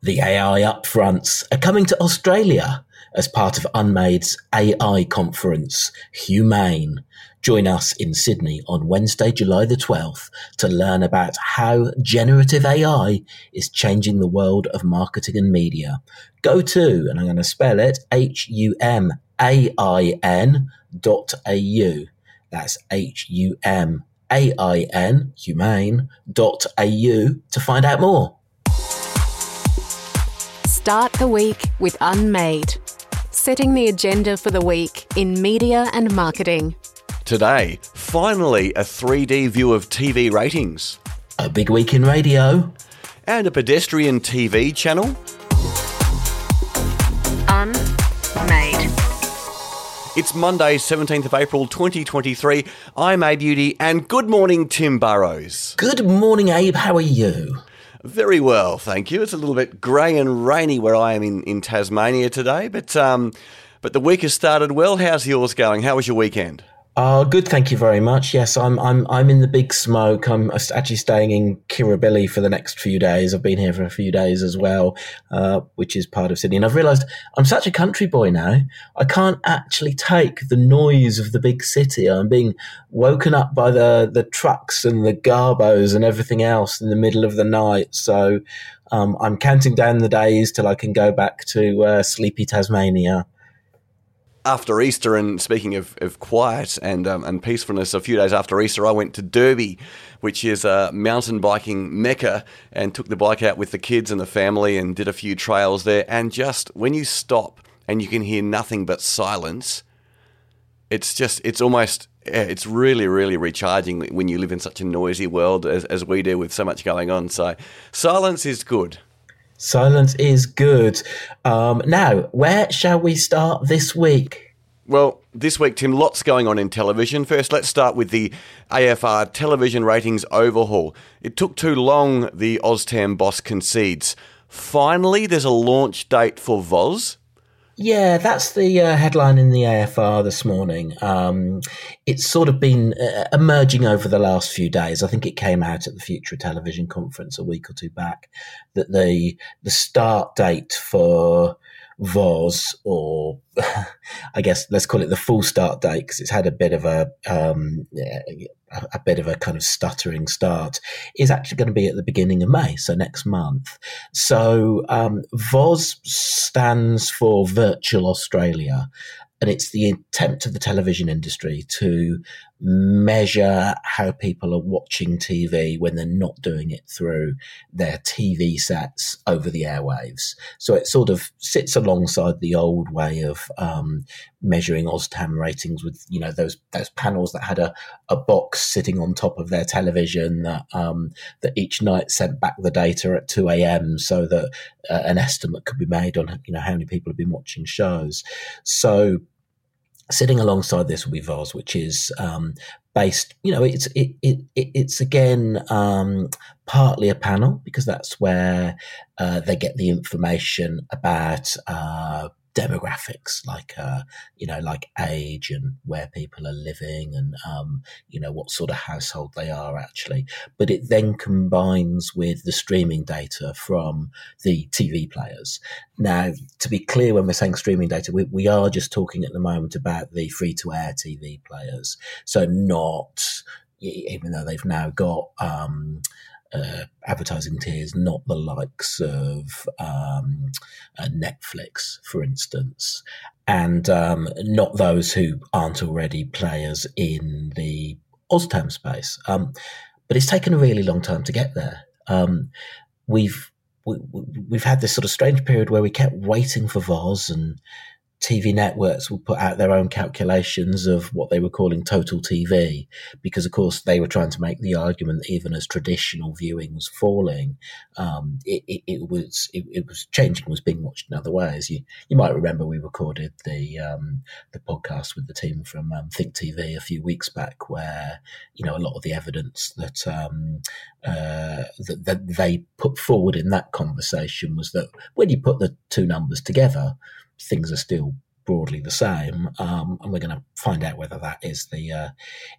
The AI upfronts are coming to Australia as part of Unmade's AI conference, Humain. Join us in Sydney on Wednesday, July the 12th to learn about how generative AI is changing the world of marketing and media. Go to, and I'm going to spell it, H-U-M-A-I-N dot A-U. That's H-U-M-A-I-N, Humain, dot A-U to find out more. Start the week with Unmade, setting the agenda for the week in media and marketing. Today, finally, a 3D view of TV ratings. A big week in radio. And a pedestrian TV channel. Unmade. It's Monday, 17th of April 2023. I'm Abe Udy, and good morning, Tim Burrowes. Good morning, Abe. How are you? Very well, thank you. It's a little bit grey and rainy where I am in, in Tasmania today, but um, but the week has started well. How's yours going? How was your weekend? Uh, good, thank you very much. Yes, I'm I'm I'm in the big smoke. I'm actually staying in Kirribilli for the next few days. I've been here for a few days as well, uh, which is part of Sydney. And I've realised I'm such a country boy now. I can't actually take the noise of the big city. I'm being woken up by the the trucks and the garbos and everything else in the middle of the night. So um, I'm counting down the days till I can go back to uh, sleepy Tasmania after Easter, and speaking of, of quiet and um, and peacefulness, a few days after Easter, I went to Derby, which is a mountain biking mecca, and took the bike out with the kids and the family, and did a few trails there. And just when you stop and you can hear nothing but silence, it's just it's almost it's really really recharging when you live in such a noisy world as, as we do with so much going on. So silence is good. Silence is good. Um, now, where shall we start this week? Well, this week, Tim, lots going on in television. First, let's start with the AFR television ratings overhaul. It took too long, the OzTam boss concedes. Finally, there's a launch date for VOZ. Yeah, that's the uh, headline in the AFR this morning. Um, it's sort of been uh, emerging over the last few days. I think it came out at the Future Television conference a week or two back that the the start date for VOZ, or I guess let's call it the full start date because it's had a bit of a, um, a, bit of a kind of stuttering start, is actually going to be at the beginning of May, so next month. So um, VOZ stands for Virtual Australia, and it's the attempt of the television industry to measure how people are watching TV when they're not doing it through their TV sets over the airwaves. So it sort of sits alongside the old way of um, measuring OzTam ratings with you know those those panels that had a, a box sitting on top of their television that um, that each night sent back the data at two a.m. so that uh, an estimate could be made on you know how many people have been watching shows. So sitting alongside this will be VOZ, which is um, based, you know, it's it, it, it's again um, partly a panel because that's where uh, they get the information about uh, demographics like uh, you know like age and where people are living and um, you know what sort of household they are actually. But it then combines with the streaming data from the tv players. Now to be clear when we're saying streaming data we, we are just talking at the moment about the free to air tv players. So not even though they've now got um, uh, advertising tiers, not the likes of um, uh, Netflix, for instance, and um, not those who aren't already players in the OzTam space. Um, but it's taken a really long time to get there. Um, we've we, we've had this sort of strange period where we kept waiting for VOZ and TV networks would put out their own calculations of what they were calling total TV, because of course they were trying to make the argument that even as traditional viewing was falling, um, it, it, it, was it, it, was changing, was being watched in other ways. You you might remember we recorded the um, the podcast with the team from um, Think TV a few weeks back, where you know a lot of the evidence that um, uh, that, that they put forward in that conversation was that when you put the two numbers together things are still broadly the same, um, and we're going to find out whether that is the uh,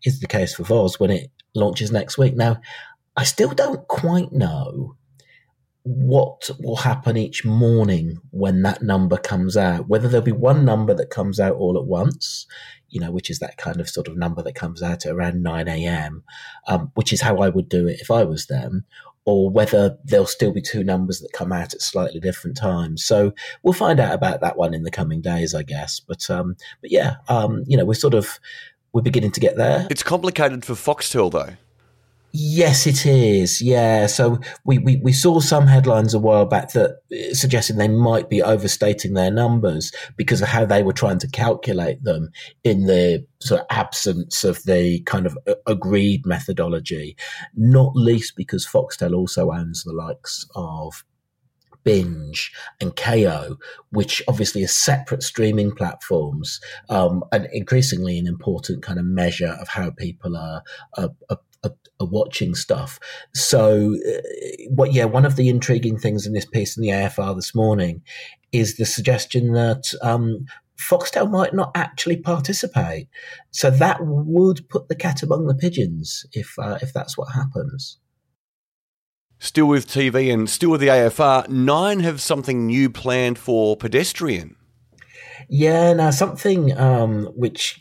is the case for VOZ when it launches next week. Now, I still don't quite know what will happen each morning when that number comes out. Whether there'll be one number that comes out all at once, you know, which is that kind of sort of number that comes out at around 9 a.m., um, which is how I would do it if I was them, or whether there'll still be two numbers that come out at slightly different times. So we'll find out about that one in the coming days, I guess. But um, but yeah, um, you know, we're sort of we're beginning to get there. It's complicated for Foxtel though. Yes, it is. Yeah. So we, we, we saw some headlines a while back that uh, suggesting they might be overstating their numbers because of how they were trying to calculate them in the sort of absence of the kind of uh, agreed methodology, not least because Foxtel also owns the likes of Binge and Kayo, which obviously are separate streaming platforms, um, and increasingly an important kind of measure of how people are, are, are are, watching stuff. So, uh, what? Yeah, one of the intriguing things in this piece in the AFR this morning is the suggestion that um, Foxtel might not actually participate. So that would put the cat among the pigeons if uh, if that's what happens. Still with TV and still with the AFR, Nine have something new planned for pedestrian. Yeah, now something um, which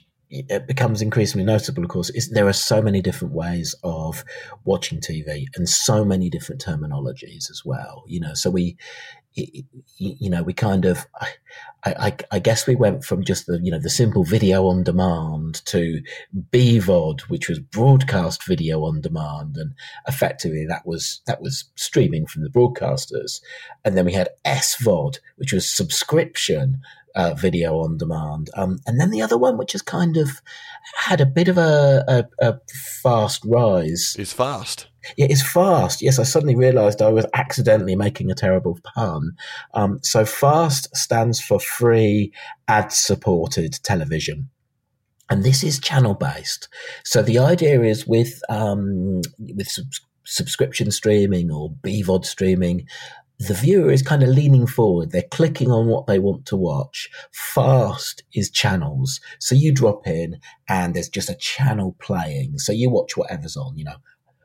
becomes increasingly notable, of course, is there are so many different ways of watching TV and so many different terminologies as well. You know, so we, you know, we kind of, I, I, I, guess we went from just the, you know, the simple video on demand to BVOD, which was broadcast video on demand, and effectively that was that was streaming from the broadcasters, and then we had SVOD, which was subscription, uh, video on demand. Um, and then the other one, which has kind of had a bit of a, a, a fast rise. It's fast. Yeah, it's fast. Yes, I suddenly realised I was accidentally making a terrible pun. Um, so FAST stands for free ad supported television. And this is channel based. So the idea is with um, with sub- subscription streaming or BVOD streaming, the viewer is kind of leaning forward. They're clicking on what they want to watch. Fast is channels. So you drop in and there's just a channel playing. So you watch whatever's on, you know,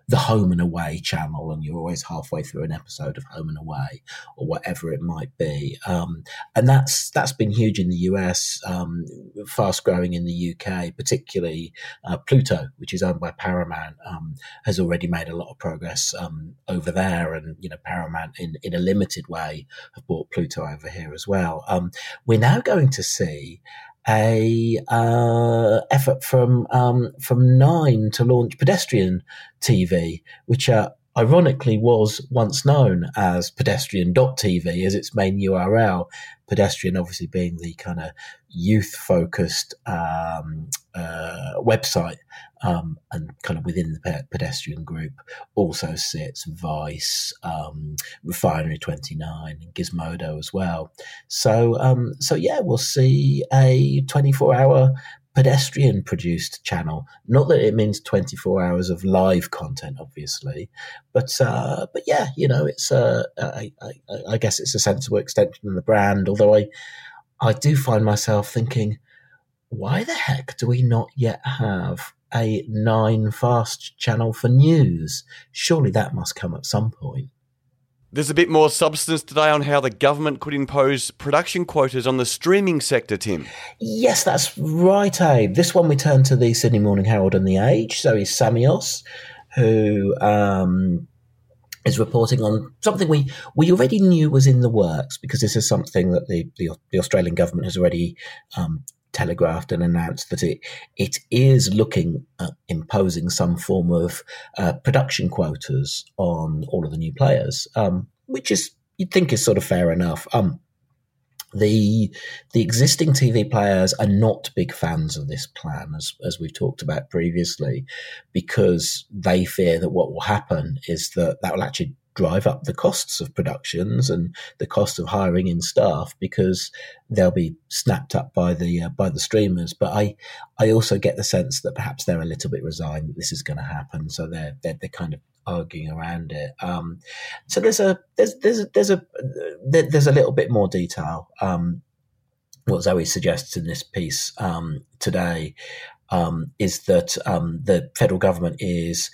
the Home and Away channel, and you're always halfway through an episode of Home and Away or whatever it might be. Um, and that's that's been huge in the US, um, fast growing in the UK, particularly uh, Pluto, which is owned by Paramount, um, has already made a lot of progress um, over there, and you know Paramount in in a limited way have brought Pluto over here as well. Um, we're now going to see a uh, effort from um, from Nine to launch pedestrian TV, which uh, ironically was once known as pedestrian.tv as its main URL. Pedestrian, obviously, being the kind of youth focused um, uh, website um, and kind of within the pedestrian group also sits Vice, um, Refinery 29, and Gizmodo as well. So, um, so yeah, we'll see a 24 hour pedestrian produced channel. Not that it means 24 hours of live content, obviously, but uh, but yeah, you know, it's a, I, I, I guess it's a sensible extension of the brand. Although I I do find myself thinking, why the heck do we not yet have a nine fast channel for news? Surely that must come at some point. There's a bit more substance today on how the government could impose production quotas on the streaming sector, Tim. Yes, that's right, Abe. This one we turn to the Sydney Morning Herald and The Age. Zoe Samios, who um, is reporting on something we, we already knew was in the works because this is something that the, the, the Australian government has already um, telegraphed and announced that it it is looking at imposing some form of uh, production quotas on all of the new players, um, which is you'd think is sort of fair enough. Um, the the existing TV players are not big fans of this plan, as as we've talked about previously, because they fear that what will happen is that that will actually drive up the costs of productions and the cost of hiring in staff because they'll be snapped up by the uh, by the streamers. But I I also get the sense that perhaps they're a little bit resigned that this is going to happen, so they're they're, they're kind of arguing around it. Um, so there's a there's there's a, there's a there's a little bit more detail. Um, what Zoe suggests in this piece um, today um, is that um, the federal government is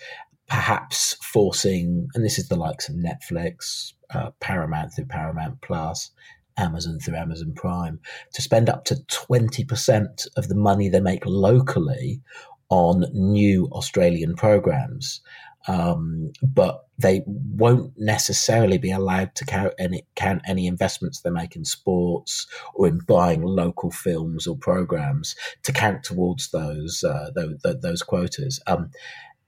perhaps forcing, and this is the likes of Netflix, uh, Paramount through Paramount Plus, Amazon through Amazon Prime, to spend up to 20% of the money they make locally on new Australian programs. Um, but they won't necessarily be allowed to count any, count any investments they make in sports or in buying local films or programs to count towards those uh, those, those quotas. Um,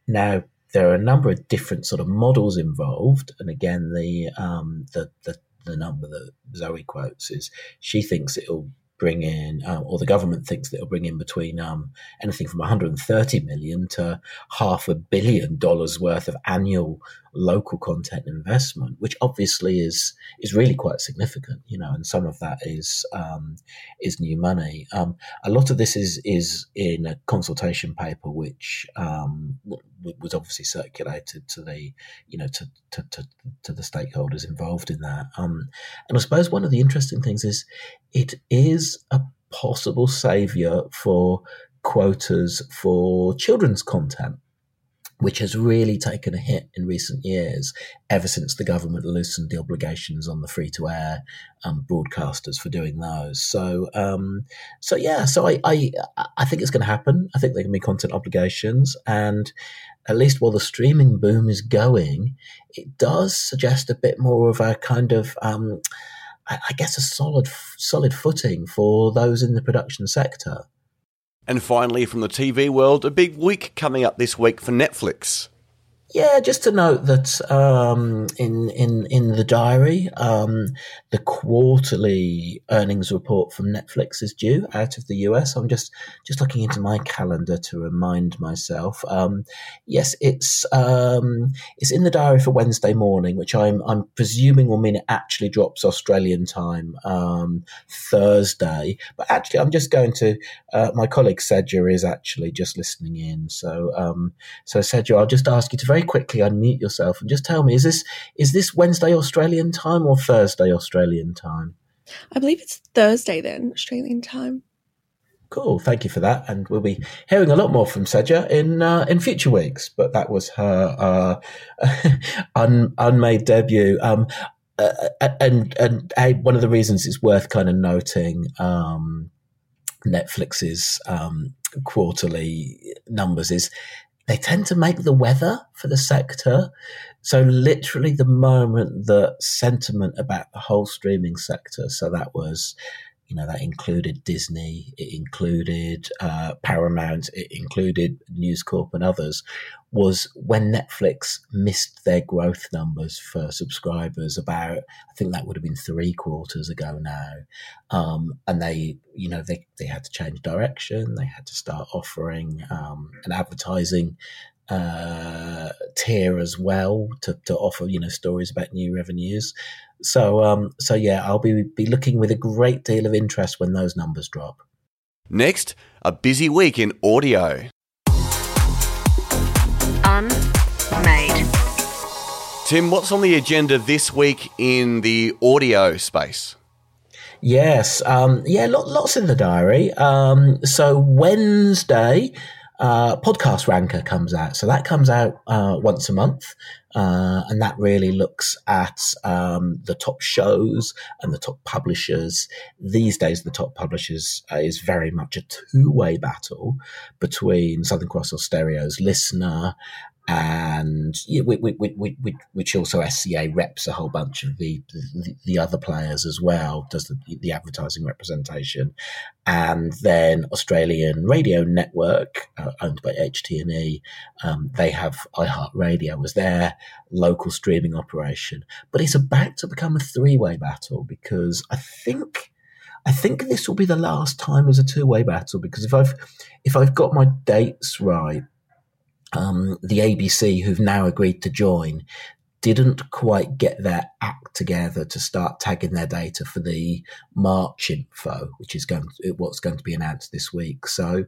now there are a number of different sort of models involved, and again, the um, the, the the number that Zoe quotes is she thinks it'll bring in, um, or the government thinks that it'll bring in between um, anything from 130 million to half a billion dollars worth of annual local content investment, which obviously is is really quite significant, you know, and some of that is um, is new money. Um, a lot of this is is in a consultation paper, which um, w- was obviously circulated to the you know to to, to, to the stakeholders involved in that. Um, and I suppose one of the interesting things is it is a possible savior for quotas for children's content which has really taken a hit in recent years ever since the government loosened the obligations on the free to air um, broadcasters for doing those. So, um, so yeah, so I, I, I think it's going to happen. I think there can be content obligations, and at least while the streaming boom is going, it does suggest a bit more of a kind of um, I guess, a solid, solid footing for those in the production sector. And finally, from the TV world, a big week coming up this week for Netflix. Yeah, just to note that um, in in in the diary, um, the quarterly earnings report from Netflix is due out of the US. I'm just just looking into my calendar to remind myself. Um, yes, it's um, it's in the diary for Wednesday morning, which I'm I'm presuming will mean it actually drops Australian time um, Thursday. But actually, I'm just going to. Uh, my colleague Sedja is actually just listening in, so um, so Sedja, I'll just ask you to very very quickly unmute yourself and just tell me is this is this Wednesday Australian time or Thursday Australian time? I believe it's Thursday then, Australian time. Cool, thank you for that, and we'll be hearing a lot more from Sedja in uh, in future weeks. But that was her uh, un, unmade debut. Um, uh, uh and and uh, one of the reasons it's worth kind of noting um, Netflix's um, quarterly numbers is they tend to make the weather for the sector. So, literally, the moment that sentiment about the whole streaming sector, so that was you know that included Disney, it included uh, Paramount, it included News Corp and others. Was when Netflix missed their growth numbers for subscribers about I think that would have been three quarters ago now, um, and they you know they they had to change direction. They had to start offering um, an advertising uh, tier as well to, to offer you know stories about new revenues. So, um, so yeah, I'll be be looking with a great deal of interest when those numbers drop. Next, a busy week in audio. Unmade. Tim, what's on the agenda this week in the audio space? Yes, um, yeah, lots in the diary. Um, so Wednesday, uh, podcast ranker comes out. So that comes out uh, once a month. Uh, and that really looks at um, the top shows and the top publishers. These days, the top publishers uh, is very much a two way battle between Southern Cross Austereo's LiSTNR and which also SCA reps a whole bunch of the, the, the other players as well, does the, the advertising representation, and then Australian Radio Network, uh, owned by HT&E, um, they have iHeartRadio as their local streaming operation, but it's about to become a three way battle because I think. I think this will be the last time as a two-way battle because if I've if I've got my dates right, um, the ABC, who've now agreed to join, didn't quite get their act together to start tagging their data for the March info, which is going to, what's going to be announced this week. So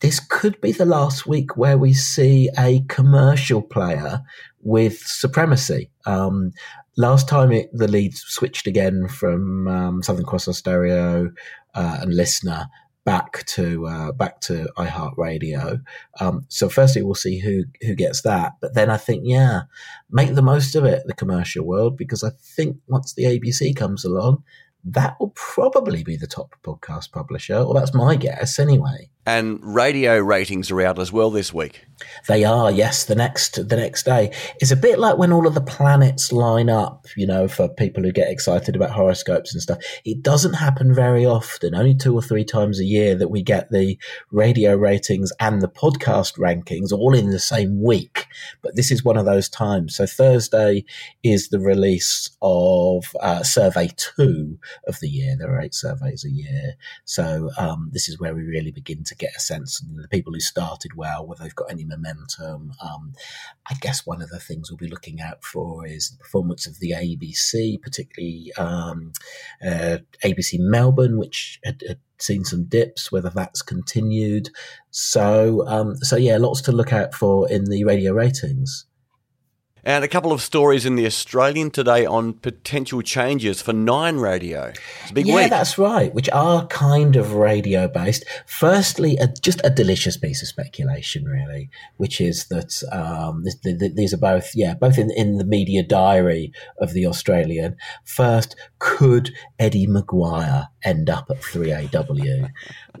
this could be the last week where we see a commercial player with supremacy. Um, last time it, the leads switched again from um, Southern Cross Austereo uh, and LiSTNR back to uh, back to iHeartRadio. Um, so firstly, we'll see who who gets that, but then I think yeah, make the most of it, the commercial world, because I think once the ABC comes along, that will probably be the top podcast publisher, or that's my guess anyway. And radio ratings are out as well this week. They are, yes. The next the next day is a bit like when all of the planets line up. You know, for people who get excited about horoscopes and stuff, it doesn't happen very often. Only two or three times a year that we get the radio ratings and the podcast rankings all in the same week. But this is one of those times. So Thursday is the release of uh, survey two of the year. There are eight surveys a year, so um, this is where we really begin to to get a sense of the people who started well, whether they've got any momentum. Um, I guess one of the things we'll be looking out for is the performance of the ABC, particularly um, uh, ABC Melbourne, which had, had, seen some dips, whether that's continued. So, um, so yeah, lots to look out for in the radio ratings. And a couple of stories in the Australian today on potential changes for Nine Radio. It's a big yeah, week. that's right, which are kind of radio based. Firstly, a, just a delicious piece of speculation, really, which is that um, this, the, the, these are both, yeah, both in, in the media diary of the Australian. First, could Eddie McGuire end up at 3AW,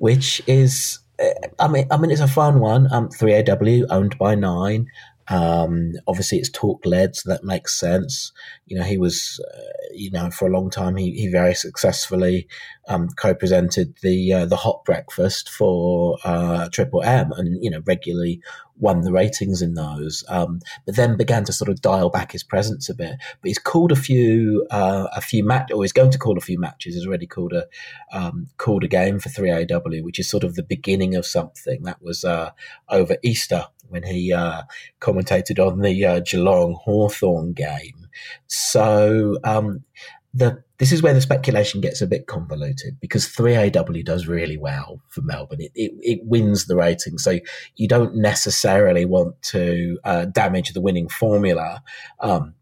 which is eh, I mean, I mean, it's a fun one. Um, 3AW owned by Nine. Um, obviously, it's talk led, so that makes sense. You know, he was, uh, you know, for a long time, he, he very successfully um, co-presented the uh, the hot breakfast for uh, Triple M, and you know, regularly won the ratings in those. Um, but then began to sort of dial back his presence a bit. But he's called a few uh, a few match, or he's going to call a few matches. He's already called a um, called a game for 3AW, which is sort of the beginning of something. That was uh, over Easter when he uh, commentated on the uh, Geelong Hawthorn game. So um, the this is where the speculation gets a bit convoluted because 3AW does really well for Melbourne. It, it, it wins the rating. So you don't necessarily want to uh, damage the winning formula. Um,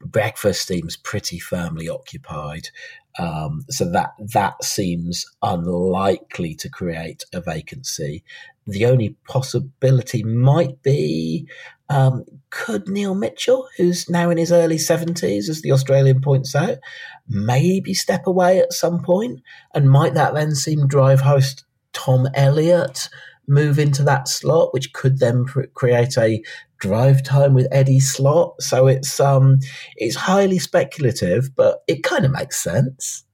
breakfast seems pretty firmly occupied. Um, so that that seems unlikely to create a vacancy. The only possibility might be um, could Neil Mitchell, who's now in his early 70s, as the Australian points out, maybe step away at some point? And might that then seem drive host Tom Elliott move into that slot, which could then pr- create a drive time with Eddie slot? So it's um it's highly speculative, but it kind of makes sense.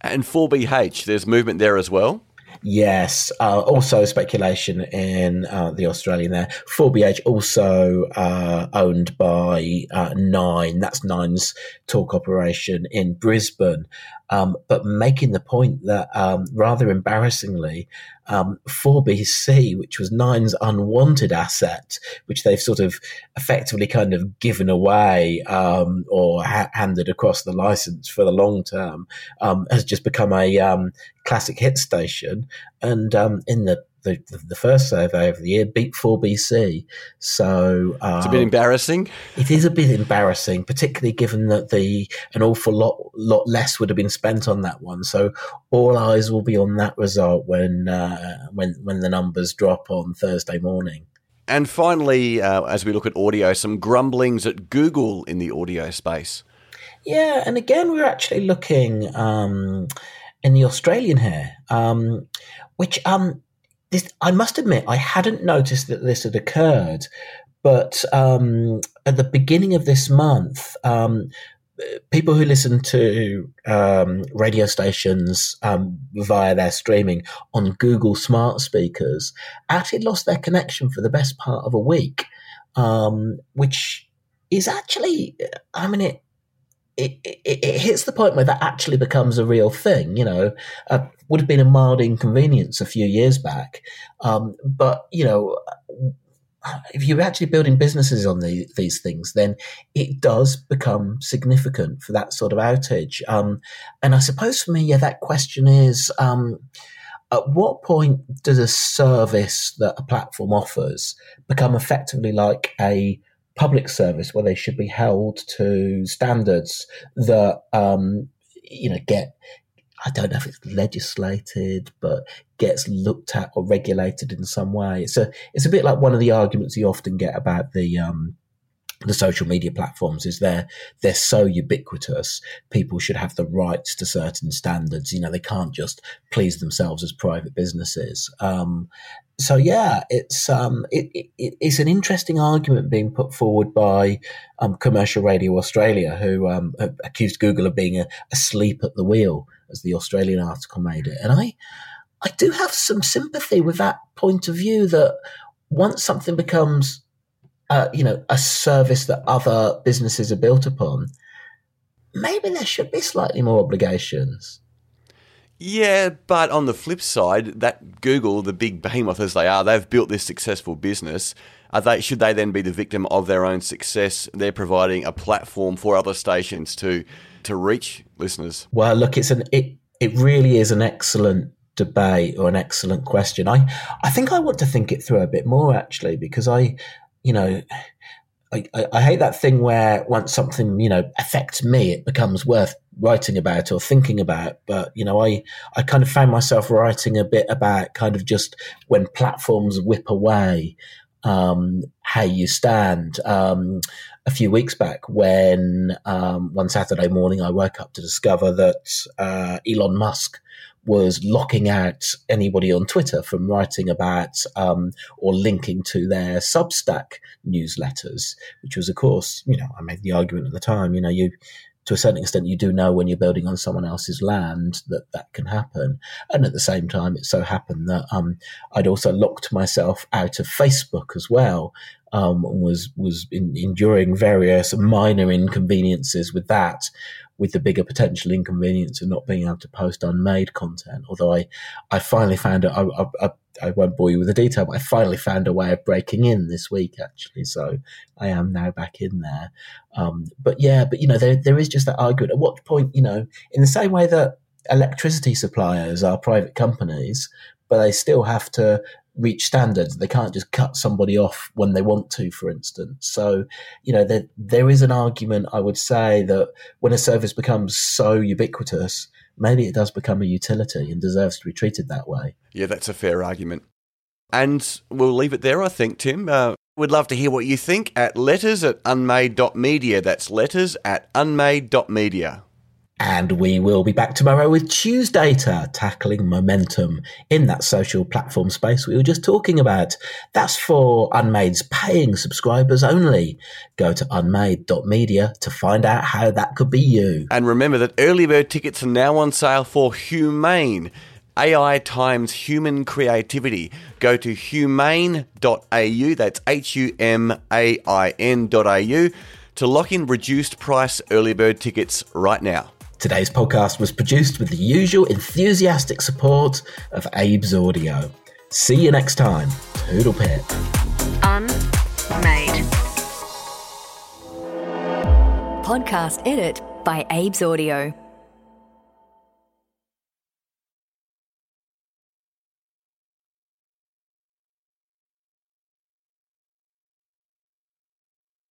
And 4BH, there's movement there as well. Yes. Uh, also, speculation in uh, the Australian there. 4BH also uh, owned by uh, Nine. That's Nine's talk operation in Brisbane. Um, but making the point that um, rather embarrassingly, um, 4BC, which was Nine's unwanted asset, which they've sort of effectively kind of given away um, or ha- handed across the license for the long term, um, has just become a um, classic hit station. And in the the, the, first survey of the year beat 4BC. So it's a bit embarrassing. It is a bit embarrassing, particularly given that the an awful lot lot less would have been spent on that one. So all eyes will be on that result when uh, when when the numbers drop on Thursday morning. And finally, uh, as we look at audio, some grumblings at Google in the audio space. Yeah, and again, we're actually looking um, in the Australian here, um, which um, this, I must admit, I hadn't noticed that this had occurred, but um, at the beginning of this month, um, people who listen to um, radio stations um, via their streaming on Google smart speakers actually lost their connection for the best part of a week, um, which is actually, I mean, it, it, it, it, hits the point where that actually becomes a real thing. You know, uh, would have been a mild inconvenience a few years back, um, but you know, if you're actually building businesses on the, these things, then it does become significant for that sort of outage. Um, and I suppose for me, yeah, that question is. Um, at what point does a service that a platform offers become effectively like a public service where they should be held to standards that um, you know get I don't know if it's legislated, but gets looked at or regulated in some way. It's a it's a bit like one of the arguments you often get about the um, the social media platforms is they're they're so ubiquitous people should have the rights to certain standards. You know they can't just please themselves as private businesses. Um, so yeah it's um, it, it, it's an interesting argument being put forward by um, commercial radio australia who um, accused google of being a, asleep at the wheel as the australian article made it. And i i do have some sympathy with that point of view that once something becomes uh, you know, a service that other businesses are built upon, maybe there should be slightly more obligations. Yeah, but on the flip side, that Google, the big behemoth as they are, they've built this successful business. Are they should they then be the victim of their own success? They're providing a platform for other stations to to reach listeners. Well, look, it's an it it really is an excellent debate or an excellent question. I I think I want to think it through a bit more actually because I you know, I, I, hate that thing where once something you know affects me, it becomes worth writing about or thinking about. But you know, I I kind of found myself writing a bit about kind of just when platforms whip away um, how you stand. Um, a few weeks back, when um, one Saturday morning I woke up to discover that uh, Elon Musk was locking out anybody on Twitter from writing about um, or linking to their Substack newsletters, which was, of course, you know, I made the argument at the time, you know, you to a certain extent, you do know when you're building on someone else's land that that can happen. And at the same time, it so happened that um, I'd also locked myself out of Facebook as well, um, was was in, enduring various minor inconveniences with that, with the bigger potential inconvenience of not being able to post unmade content. Although I, I finally found it. I, won't bore you with the detail, but I finally found a way of breaking in this week, actually. So I am now back in there. Um, but yeah, but you know, there, there is just that argument. At what point, you know, in the same way that electricity suppliers are private companies, but they still have to reach standards. They can't just cut somebody off when they want to, for instance. So, you know, there, there is an argument, I would say, that when a service becomes so ubiquitous, maybe it does become a utility and deserves to be treated that way. Yeah, that's a fair argument. And we'll leave it there, I think, Tim. Uh, we'd love to hear what you think at letters at unmade.media. That's letters at unmade.media. And we will be back tomorrow with Tuesdata, tackling momentum in that social platform space we were just talking about. That's for Unmade's paying subscribers only. Go to unmade.media to find out how that could be you. And remember that early bird tickets are now on sale for Humain. AI times human creativity. Go to humain.au, that's H U M A I N.au, to lock in reduced price early bird tickets right now. Today's podcast was produced with the usual enthusiastic support of Abe's Audio. See you next time. Toodle pip. Unmade. Podcast edit by Abe's Audio.